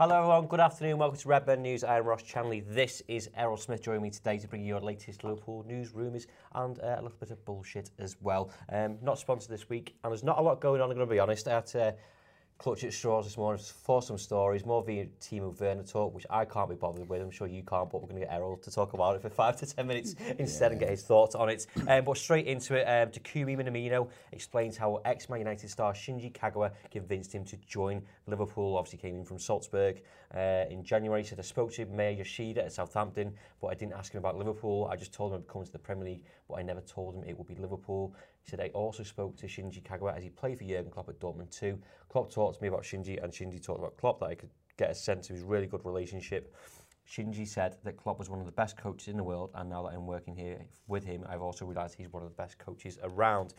Hello everyone, good afternoon, welcome to Redburn News. I am Ross Chanley. This is Errol Smith joining me today to bring you your latest Liverpool news, rumours and uh, a little bit of bullshit as well. Um, not sponsored this week, and there's not a lot going on, I'm going to be honest. Had to clutch at straws this morning for some stories, more via Timo Werner talk, which I can't be bothered with. I'm sure you can't, but we're going to get Errol to talk about it for five to ten minutes instead yeah. and get his thoughts on it. Um, but straight into it, um, Takumi Minamino explains how ex-Man United star Shinji Kagawa convinced him to join Liverpool. Obviously came in from Salzburg uh, in January. Said, I spoke to Maya Yoshida at Southampton, but I didn't ask him about Liverpool. I just told him I'd come to the Premier League, but I never told him it would be Liverpool. He said, I also spoke to Shinji Kagawa as he played for Jurgen Klopp at Dortmund too. Klopp talked to me about Shinji, and Shinji talked about Klopp, that I could get a sense of his really good relationship. Shinji said that Klopp was one of the best coaches in the world, and now that I'm working here with him, I've also realised he's one of the best coaches around.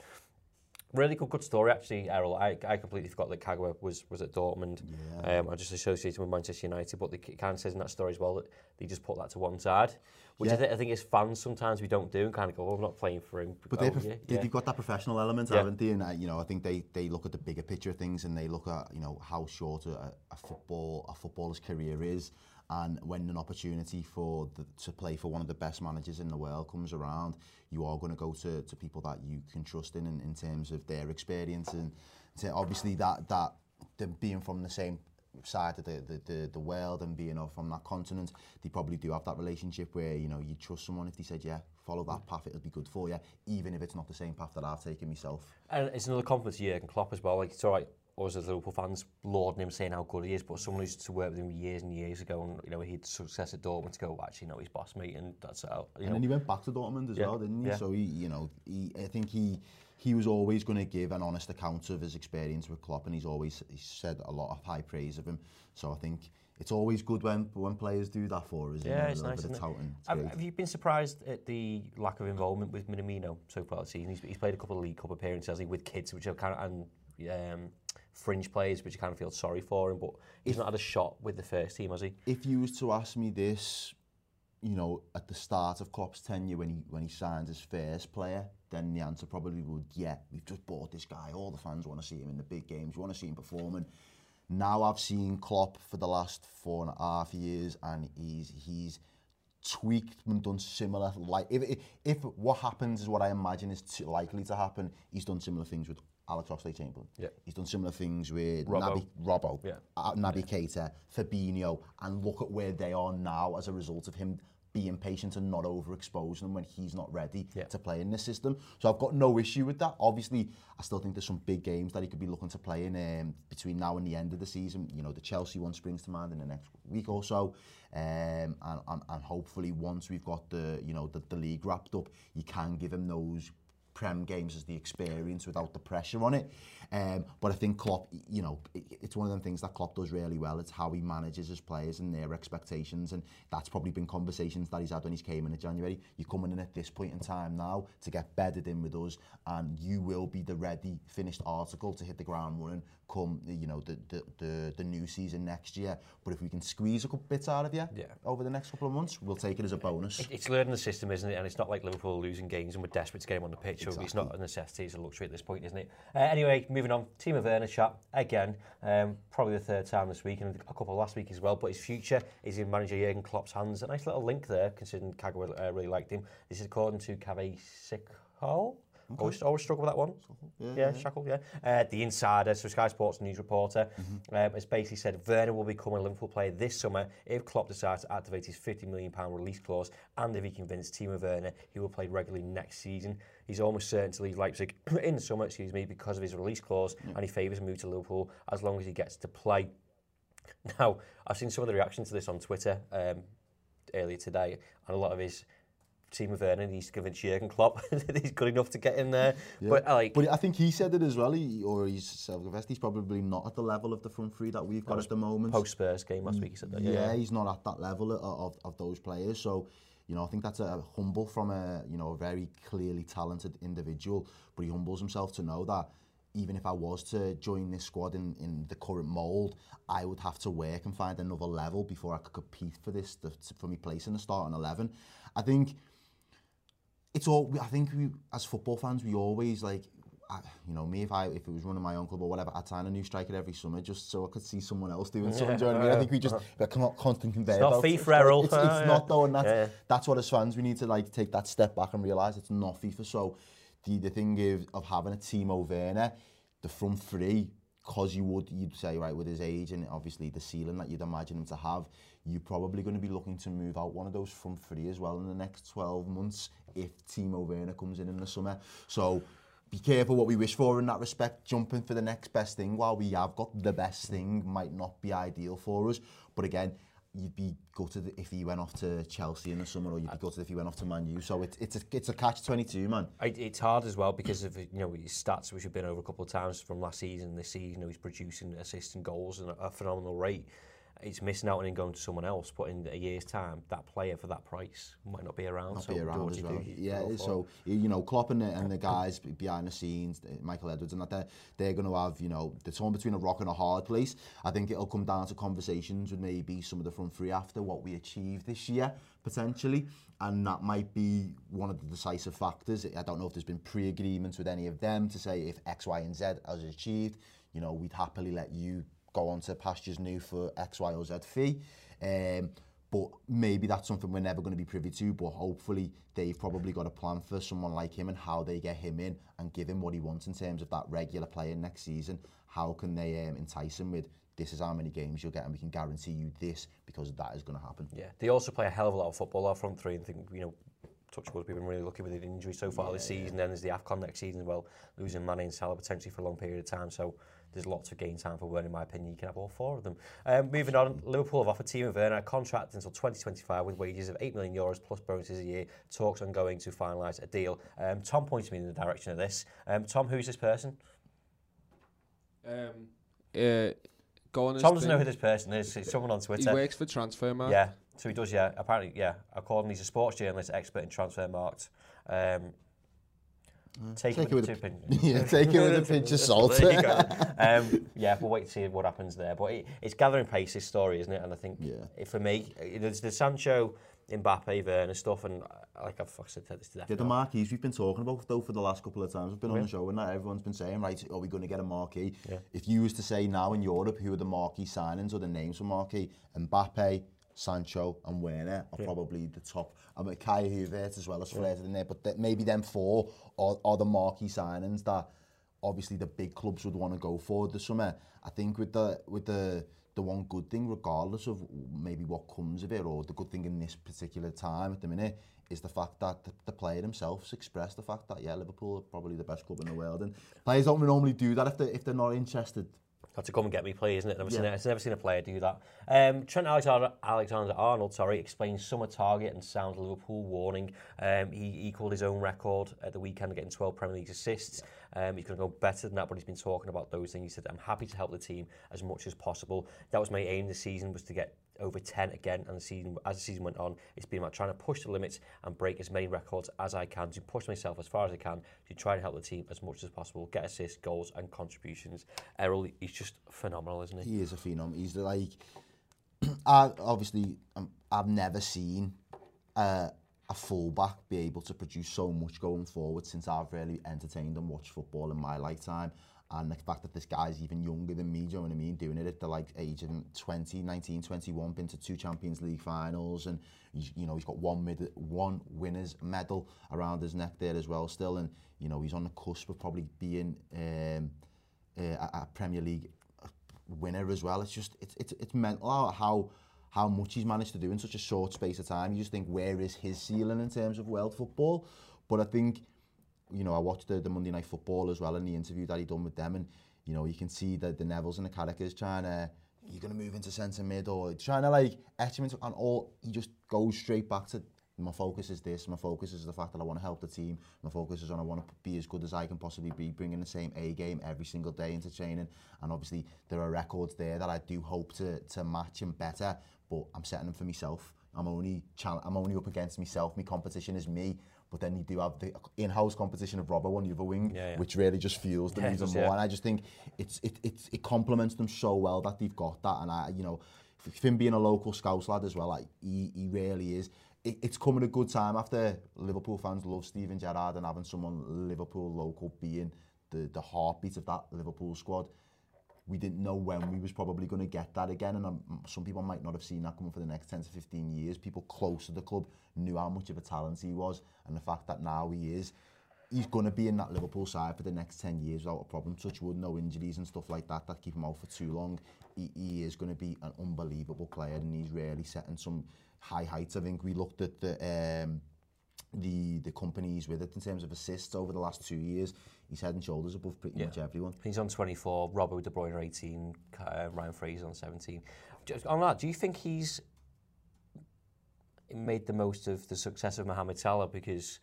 Really good, good story actually, Errol. I, I completely forgot that Kagawa was was at Dortmund. Yeah. Um, I just associated him with Manchester United, but it kind of says in that story as well that they just put that to one side, which yeah. I, th I think as fans sometimes we don't do and kind of go, oh, I'm not playing for him. But oh, they've, yeah, yeah. they've got that professional element, yeah. haven't they? And, uh, you know, I think they, they look at the bigger picture of things and they look at, you know, how short a, a football a footballer's career is and when an opportunity for the, to play for one of the best managers in the world comes around, you are going to go to, to people that you can trust in, in in terms of their experience and to obviously that that them being from the same side of the, the, the, the world and being off from that continent, they probably do have that relationship where, you know, you trust someone if they said, yeah, follow that path, it'll be good for you, even if it's not the same path that I've taken myself. And it's another confidence Jurgen Klopp as well. Like, it's all right, us as Liverpool fans lauding him, saying how good he is, but someone who's to work with him years and years ago, and you know he'd success at Dortmund to go, actually, no, he's boss mate, and that's how. You know. And then he went back to Dortmund as yeah. well, didn't he? Yeah. So he, you know, he, I think he he was always going to give an honest account of his experience with Klopp, and he's always he said a lot of high praise of him. So I think it's always good when when players do that for us. Yeah, it's nice. Bit of it? It's have, have you been surprised at the lack of involvement with Minamino so far this season? He's, he's played a couple of League Cup appearances, he, with kids, which are kind of and um, fringe players, which you kind of feel sorry for him. But he's if, not had a shot with the first team, has he? If you was to ask me this, you know, at the start of Klopp's tenure when he when he signed his first player, then the answer probably would, yeah, we've just bought this guy. All the fans want to see him in the big games. We want to see him performing. Now I've seen Klopp for the last four and a half years, and he's he's tweaked and done similar. Like if if, if what happens is what I imagine is likely to happen, he's done similar things with Alex Oxlade-Chamberlain. Yeah. He's done similar things with Robbo, Naby, Robbo yeah. uh, Naby yeah. Keita, Fabinho, and look at where they are now as a result of him being patient and not overexposing them when he's not ready yeah. to play in this system. So I've got no issue with that. Obviously, I still think there's some big games that he could be looking to play in um, between now and the end of the season. You know, the Chelsea one springs to mind in the next week or so. Um, and, and, and hopefully once we've got the, you know, the, the league wrapped up, you can give him those Prem games as the experience without the pressure on it. Um, but I think Klopp, you know, it, it's one of them things that Klopp does really well. It's how he manages his players and their expectations, and that's probably been conversations that he's had when he's came in in January. You're coming in at this point in time now to get bedded in with us, and you will be the ready, finished article to hit the ground running come, you know, the, the, the, the new season next year. But if we can squeeze a couple bits out of you yeah. over the next couple of months, we'll take it as a bonus. it's learning the system, isn't it? And it's not like Liverpool losing games and we're desperate to get him on the pitch. Exactly. It's not a necessity, it's a luxury at this point, isn't it? Uh, anyway, moving on, Team of Werner chat again, um, probably the third time this week and a couple last week as well, but his future is in manager Jurgen Klopp's hands. A nice little link there, considering Kagawa uh, really liked him. This is according to Cave Okay. Always, always struggle with that one. Yeah, yeah, yeah. Shackle, yeah. Uh, the Insider, so Sky Sports news reporter, mm-hmm. um, has basically said Werner will become a Liverpool player this summer if Klopp decides to activate his £50 million release clause and if he convinces Timo Werner he will play regularly next season. He's almost certain to leave Leipzig in the summer, excuse me, because of his release clause yeah. and he favours a move to Liverpool as long as he gets to play. Now, I've seen some of the reaction to this on Twitter um, earlier today and a lot of his Timo Werner needs to convince Jurgen Klopp that he's good enough to get in there. Yeah. But uh, like, but I think he said it as well. He, or he's self-confessed. He's probably not at the level of the front three that we've got at the moment. Post Spurs game last week, he said that. Yeah, yeah, he's not at that level of, of, of those players. So. You know, I think that's a humble from a you know a very clearly talented individual, but he humbles himself to know that even if I was to join this squad in, in the current mould, I would have to work and find another level before I could compete for this, for me place in the starting 11. I think it's all, I think we, as football fans, we always like, I, you know, me, if I if it was running my own club or whatever, I'd sign a new striker every summer just so I could see someone else doing yeah. something. Do you know what I mean? I think we just uh, come constant conveyor. It's not FIFA, Errol. It's, it's, not though, and that's, yeah. that's what as fans we need to like take that step back and realise it's not FIFA. So the the thing of, of having a Timo Werner, the front three, because you would you'd say right with his age and obviously the ceiling that you'd imagine him to have, you're probably going to be looking to move out one of those front three as well in the next 12 months if Timo Werner comes in in the summer. So be careful what we wish for in that respect. Jumping for the next best thing while we have got the best thing might not be ideal for us. But again, you'd be gutted if he went off to Chelsea in the summer, or you'd be gutted if he went off to Man U. So it, it's a, it's a catch twenty two, man. It, it's hard as well because of you know his stats, which have been over a couple of times from last season, this season. You know, he's producing assists and goals at a phenomenal rate. It's missing out on him going to someone else, but in a year's time, that player for that price might not be around. Not so be around as well. yeah, so you know, Klopp and the, and the guys behind the scenes, uh, Michael Edwards, and that they're, they're going to have you know the torn between a rock and a hard place. I think it'll come down to conversations with maybe some of the front three after what we achieved this year potentially, and that might be one of the decisive factors. I don't know if there's been pre-agreements with any of them to say if X, Y, and Z has achieved, you know, we'd happily let you go on to pastures new for X, Y, or Z fee. Um, but maybe that's something we're never going to be privy to. But hopefully, they've probably got a plan for someone like him and how they get him in and give him what he wants in terms of that regular player next season. How can they um, entice him with this is how many games you'll get and we can guarantee you this because that is going to happen. Yeah, they also play a hell of a lot of football our front three and think, you know, touch wood, we've been really lucky with the injury so far yeah, this season. Yeah. Then there's the AFCON next season as well, losing Mane and Salah potentially for a long period of time. So there's lots of game time for Werner, in my opinion. You can have all four of them. Um, moving on, Liverpool have offered Timo Werner a contract until 2025 with wages of 8 million euros plus bonuses a year. Talks ongoing to finalise a deal. Um, Tom pointed me in the direction of this. Um, Tom, who's this person? Um, uh, go on. Tom doesn't know who this person is. It's someone on Twitter. He works for Transfermarkt. Yeah, so he does. Yeah, apparently, yeah. According, he's a sports journalist, expert in Transfermarkt. Um, Take, take it with, a pinch. yeah, take it with a pinch of salt. there you go. Um, yeah, we'll wait to see what happens there. But it, it's gathering pace, this story, isn't it? And I think yeah. for me, there's the Sancho, Mbappe, Werner stuff, and uh, like I've said this to death. Yeah, the marquees we've been talking about though for the last couple of times. We've been yeah. on the show and that everyone's been saying, right, are we going to get a marquee? Yeah. If you was to say now in Europe, who are the marquee signings or the names for marquee? Mbappe, Sancho and Werner are yeah. probably the top. I mean, Kai Havertz as well as Fred yeah. in there, but th maybe them four are, are the marquee signings that obviously the big clubs would want to go for this summer. I think with the with the the one good thing, regardless of maybe what comes of it, or the good thing in this particular time at the minute, is the fact that the, the player himself expressed the fact that yeah, Liverpool are probably the best club in the world, and players don't normally do that if they if they're not interested got to come and get me, play, isn't it? I've never, yeah. seen, I've never seen a player do that. Um, Trent Alexander, Alexander Arnold, sorry, explains summer target and sounds Liverpool warning. Um, he equalled his own record at the weekend, getting 12 Premier League assists. Yeah. Um, he's going to go better than that, but he's been talking about those things. He said, "I'm happy to help the team as much as possible. That was my aim this season, was to get over 10 again and the season as the season went on it's been about trying to push the limits and break as many records as I can to push myself as far as I can to try and help the team as much as possible get assists goals and contributions Errol he's just phenomenal isn't he he is a phenom he's like I obviously um, I've never seen uh, a fullback be able to produce so much going forward since I've really entertained and watched football in my lifetime. And the fact that this guy's even younger than me, do you know what I mean? Doing it at the like age of 20, 19, 21, been to two Champions League finals, and he's, you know he's got one mid, one winners medal around his neck there as well still, and you know he's on the cusp of probably being um, uh, a, a Premier League winner as well. It's just it's it's it's mental how how much he's managed to do in such a short space of time. You just think where is his ceiling in terms of world football? But I think you know, I watched the, the Monday Night Football as well and the interview that he done with them and, you know, you can see that the Nevilles and the Carrickers trying to, you're going to move into centre mid or trying to like etch him into, and all, he just goes straight back to my focus is this, my focus is the fact that I want to help the team, my focus is on I want to be as good as I can possibly be, bringing the same A game every single day into training, and obviously there are records there that I do hope to, to match and better, but I'm setting them for myself. I'm only, I'm only up against myself, my competition is me, But then you do have the in-house competition of Robbo on the other wing, yeah, yeah. which really just fuels them yes, even more. Yeah. And I just think it's it, it, it complements them so well that they've got that. And I, you know, him being a local Scouse lad as well, like he, he really is. It, it's coming a good time after Liverpool fans love Steven Gerrard and having someone Liverpool local being the, the heartbeat of that Liverpool squad we didn't know when we was probably going to get that again. And um, some people might not have seen that coming for the next 10 to 15 years. People close to the club knew how much of a talent he was and the fact that now he is. He's going to be in that Liverpool side for the next 10 years without a problem. Touch wood, no injuries and stuff like that that keep him out for too long. He, he is going to be an unbelievable player and he's really setting some high heights. I think we looked at the... Um, the the companies with it in terms of assists over the last two years. He's head and shoulders above pretty yeah. much everyone. He's on 24, Robbo De Bruyne 18, uh, Ryan Fraser on 17. Just on that, do you think he's made the most of the success of Mohamed Salah? Because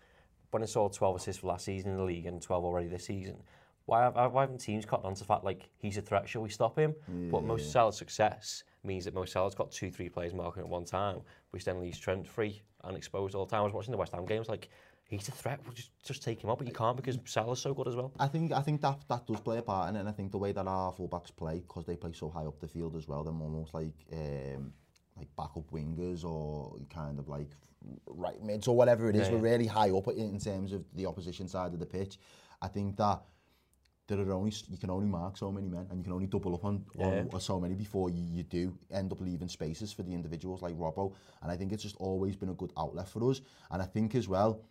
when I saw 12 assists for last season in the league and 12 already this season, why, why haven't teams caught on to the fact like he's a threat? Shall we stop him? Yeah. But most Salah's success means that Mo Salah's got two, three players marking at one time, which then leaves Trent free and exposed all the time. I was watching the West Ham games, like, he's a threat, we'll just, just take him up, but you can't because Salah's so good as well. I think I think that, that does play a part in it, and I think the way that our full-backs play, because they play so high up the field as well, they're almost like... Um, like backup wingers or kind of like right mids or whatever it is. Yeah, yeah. We're really high up in terms of the opposition side of the pitch. I think that there are only you can only mark so many men and you can only double up on, yeah. on or so many before you, you do end up leaving spaces for the individuals like Robbo and I think it's just always been a good outlet for us and I think as well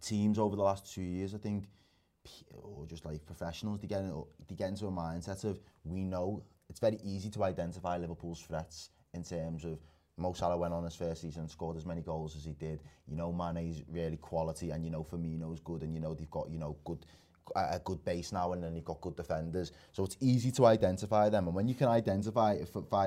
teams over the last two years I think or just like professionals they get, they get into a mindset of we know it's very easy to identify Liverpool's threats in terms of Mo Salah went on his first season scored as many goals as he did. You know Mane's really quality and you know Firmino's good and you know they've got, you know, good a good base now and then you've got good defenders. So it's easy to identify them. And when you can identify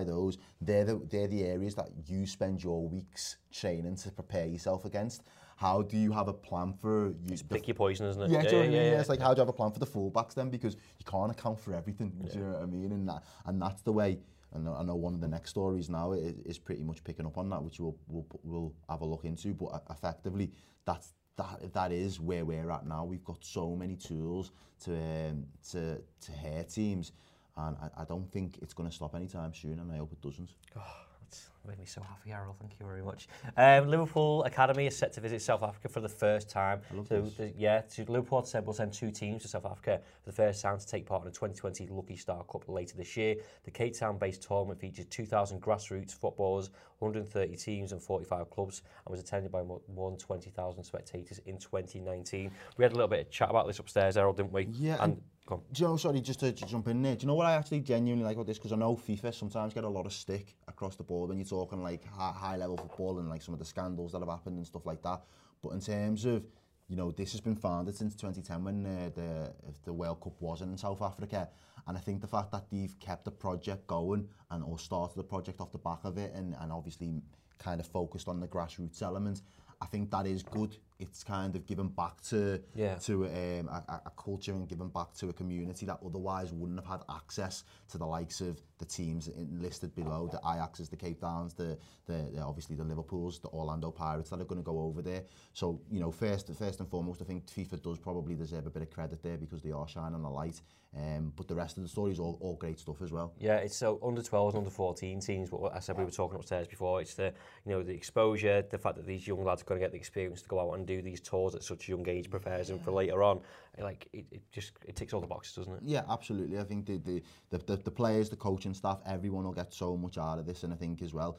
those, they're the, they're the areas that you spend your weeks training to prepare yourself against. How do you have a plan for you? It's pick your poison, isn't it? Yeah, yeah, yeah, yeah, yeah. It's like how do you have a plan for the fullbacks then? Because you can't account for everything. Yeah. Do you know what I mean? And that, and that's the way. And I know one of the next stories now is, is pretty much picking up on that, which we'll, we'll we'll have a look into. But effectively, that's that that is where we're at now. We've got so many tools to um, to to hurt teams, and I, I don't think it's going to stop anytime soon. And I hope it doesn't. Oh. That's made me so happy, Harold. Thank you very much. Um, Liverpool Academy is set to visit South Africa for the first time. I love so, this. The, yeah, to Liverpool said will send two teams to South Africa for the first time to take part in the 2020 Lucky Star Cup later this year. The Cape Town-based tournament features 2,000 grassroots footballers, 130 teams and 45 clubs, and was attended by more than 20,000 spectators in 2019. We had a little bit of chat about this upstairs, Errol, didn't we? Yeah, and, and Do you know, sorry, just to, to jump in there, do you know what I actually genuinely like about this? Because I know FIFA sometimes get a lot of stick across the board when you're talking like high-level football and like some of the scandals that have happened and stuff like that. But in terms of, you know, this has been founded since 2010 when uh, the, the World Cup wasn't in South Africa. And I think the fact that they've kept the project going and or started the project off the back of it and, and obviously kind of focused on the grassroots element, I think that is good it's kind of given back to Yeah. to um, a, a- culture and given back to a community that otherwise wouldn't have had access to the likes of the teams listed below, the Ajaxes, the Cape Towns, the, the, the obviously the Liverpools, the Orlando Pirates that are going to go over there. So, you know, first first and foremost, I think FIFA does probably deserve a bit of credit there because they are shining a light. Um, but the rest of the story is all, all great stuff as well. Yeah, it's so under 12s and under 14 teams. But what I said we were talking upstairs before. It's the you know the exposure, the fact that these young lads are going to get the experience to go out and do these tours at such a young age prepares yeah. him for later on. Like it, it just it ticks all the boxes, doesn't it? Yeah, absolutely. I think the the, the, the, the players, the coaching staff, everyone will get so much out of this, and I think as well,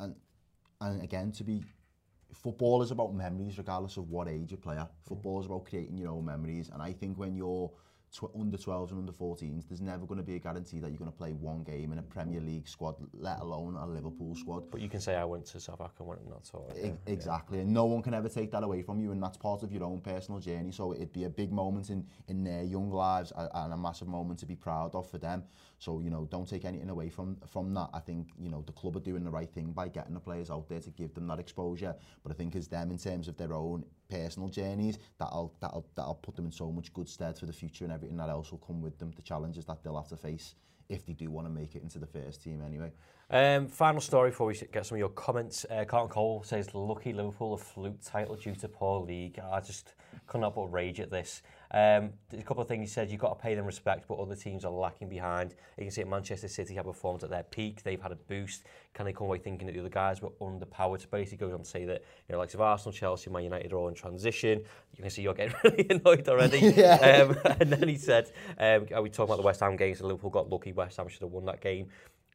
and and again to be football is about memories regardless of what age you play at. Mm. Football is about creating your own memories and I think when you're under 12s and under 14s, there's never going to be a guarantee that you're going to play one game in a Premier League squad, let alone a Liverpool squad. But you can say, I went to South Africa and went not to. E yeah. exactly. And no one can ever take that away from you. And that's part of your own personal journey. So it'd be a big moment in, in their young lives and a massive moment to be proud of for them. So you know, don't take anything away from from that. I think you know the club are doing the right thing by getting the players out there to give them that exposure. But I think it's them in terms of their own personal journeys that'll that'll that'll put them in so much good stead for the future, and everything that else will come with them. The challenges that they'll have to face if they do want to make it into the first team anyway. Um, final story before we get some of your comments. Uh, Carlton Cole says, lucky Liverpool a fluke title due to poor league. I just couldn't help but rage at this. Um, there's a couple of things he said. You've got to pay them respect, but other teams are lacking behind. You can see at Manchester City have performed at their peak. They've had a boost. Can they come away thinking that the other guys were underpowered? So basically goes on to say that you know, likes of Arsenal, Chelsea, Man United are all in transition. You can see you're getting really annoyed already. yeah. um, and then he said, um, are we talking about the West Ham games? So Liverpool got lucky. West Ham should have won that game.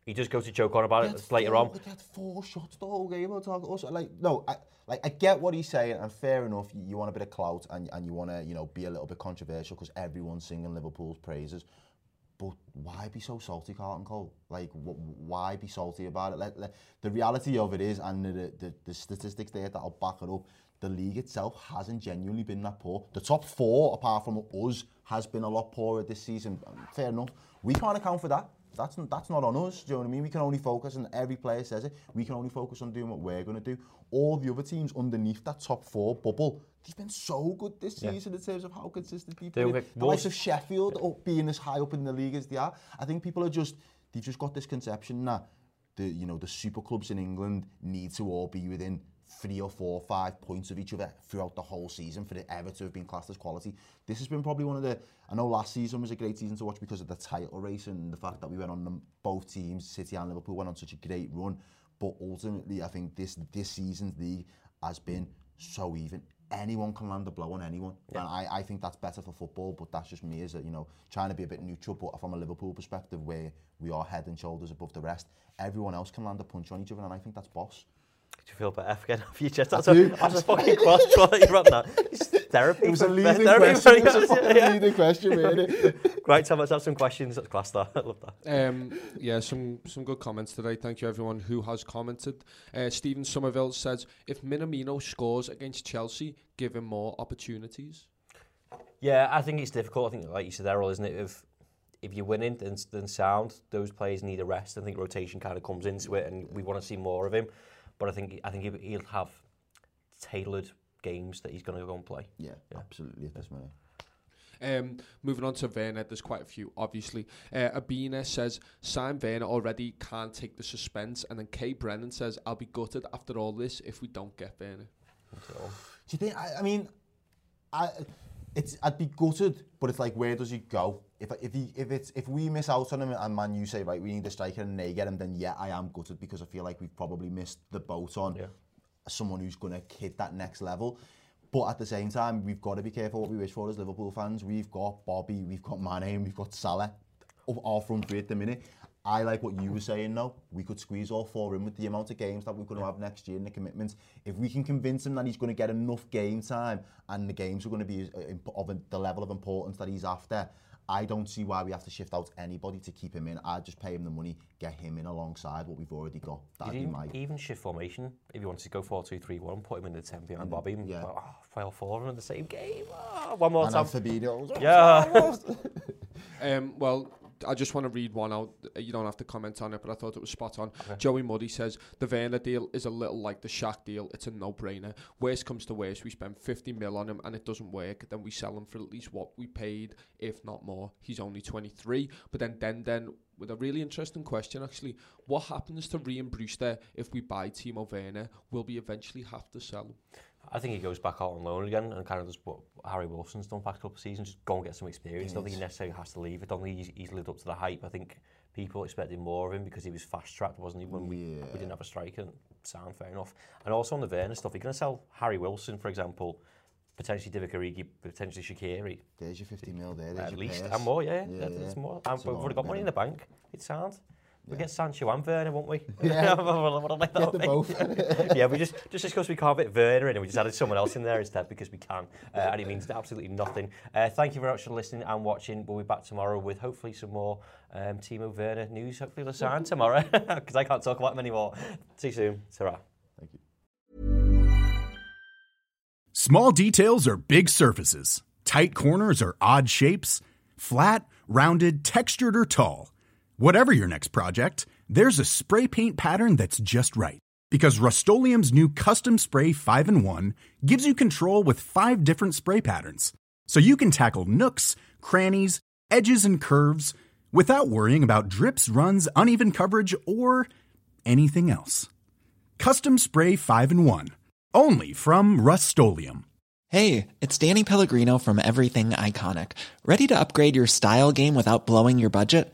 He just goes to joke on about it later four, on. He had four shots the whole game. I'll talk also like no, I, like I get what he's saying, and fair enough. You, you want a bit of clout, and and you want to you know be a little bit controversial because everyone's singing Liverpool's praises. But why be so salty, Carlton Cole? Like, wh- why be salty about it? Let, let, the reality of it is, and the, the, the statistics there that'll back it up, the league itself hasn't genuinely been that poor. The top four, apart from us, has been a lot poorer this season. Fair enough. We can't account for that. that's that's not on us. Do you know what I mean? We can only focus, and every player says it. We can only focus on doing what we're going to do. All the other teams underneath that top four bubble, they've been so good this yeah. season in terms of how consistent they've been. The likes of Sheffield yeah. up, being as high up in the league as they are, I think people are just they've just got this conception that the you know the super clubs in England need to all be within three or four, five points of each other throughout the whole season for it ever to have been classed as quality. This has been probably one of the, I know last season was a great season to watch because of the title race and the fact that we went on them, both teams, City and Liverpool, went on such a great run. But ultimately, I think this this season's league has been so even. Anyone can land a blow on anyone. Yeah. And I, I think that's better for football, but that's just me as a, you know, trying to be a bit neutral, but from a Liverpool perspective where we are head and shoulders above the rest, everyone else can land a punch on each other, and I think that's boss. Do you feel better for getting off your chest? I That's a, do. a fucking cross you run that. It's therapy. It was a leading therapy question. It was a yeah. leading question, really. Right, Tom, let's have some questions. That's class that. I love that. Um, yeah, some some good comments today. Thank you everyone who has commented. Uh, Stephen Somerville says, if Minamino scores against Chelsea, give him more opportunities. Yeah, I think it's difficult. I think, like you said, Errol, isn't it? If if you're winning, then, then sound. Those players need a rest. I think rotation kind of comes into it, and we want to see more of him. But I think I think he- he'll have tailored games that he's going to go and play. Yeah, absolutely at this minute. Um, moving on to Werner, there's quite a few, obviously. Uh, Abina says, Sam Werner already, can't take the suspense. And then Kay Brennan says, I'll be gutted after all this if we don't get Werner. Do you think? I, I mean, I it's I'd be gutted, but it's like where does he go? If if he if it's if we miss out on him and man, you say right, we need a striker and they get him, then yeah, I am gutted because I feel like we've probably missed the boat on Yeah. someone who's going to hit that next level. But at the same time, we've got to be careful what we wish for as Liverpool fans. We've got Bobby, we've got Mane, we've got Salah, of our front three at the minute. I like what you were saying though. We could squeeze all four in with the amount of games that we're going to have next year and the commitments. If we can convince him that he's going to get enough game time and the games are going to be uh, of the level of importance that he's after, I don't see why we have to shift out anybody to keep him in. I'd just pay him the money, get him in alongside what we've already got. That'd You'd be even, my... even shift formation if you wanted to go 4 2 3 1, put him in the 10 behind Bobby. And, yeah. Oh, play all four of them in the same game. Oh, one more And time. then Fabinho. Yeah. Um, well, I just want to read one out. You don't have to comment on it, but I thought it was spot on. Joey Muddy says the Werner deal is a little like the Shaq deal. It's a no-brainer. Worst comes to worst, we spend 50 mil on him and it doesn't work. Then we sell him for at least what we paid, if not more. He's only 23. But then, then, then with a really interesting question actually. What happens to Ryan Brewster if we buy Timo Werner? Will we eventually have to sell him? I think he goes back out on loan again and kind of does what Harry Wilson's done past couple of seasons, just go and get some experience. I don't think he necessarily has to leave. I don't think he's, he's lived up to the hype. I think people expected more of him because he was fast tracked, wasn't he? When we, yeah. we didn't have a striker, sound fair enough. And also on the Werner stuff, you're going to sell Harry Wilson, for example, potentially Divock Origi, potentially Shakiri. There's your 50 mil there. There's At least, pass. and more, yeah. yeah, yeah. More. And, so we've already got money in the bank. It's sound. We get Sancho and Werner, won't we? Yeah. We'll- we'll Get them both. yeah, we just just because we can't fit Werner in, and we just added someone else in there instead because we can, uh, and it means absolutely nothing. Uh, thank you very much for listening and watching. We'll be back tomorrow with hopefully some more um, Timo Werner news. Hopefully, Lassane tomorrow because I can't talk about him anymore. See you soon. ta Thank you. Small details are big surfaces. Tight corners are odd shapes. Flat, rounded, textured, or tall. Whatever your next project, there's a spray paint pattern that's just right. Because Rust-Oleum Custom Spray 5 in 1 gives you control with five different spray patterns. So you can tackle nooks, crannies, edges, and curves without worrying about drips, runs, uneven coverage, or anything else. Custom Spray 5 in 1. Only from Rust Hey, it's Danny Pellegrino from Everything Iconic. Ready to upgrade your style game without blowing your budget?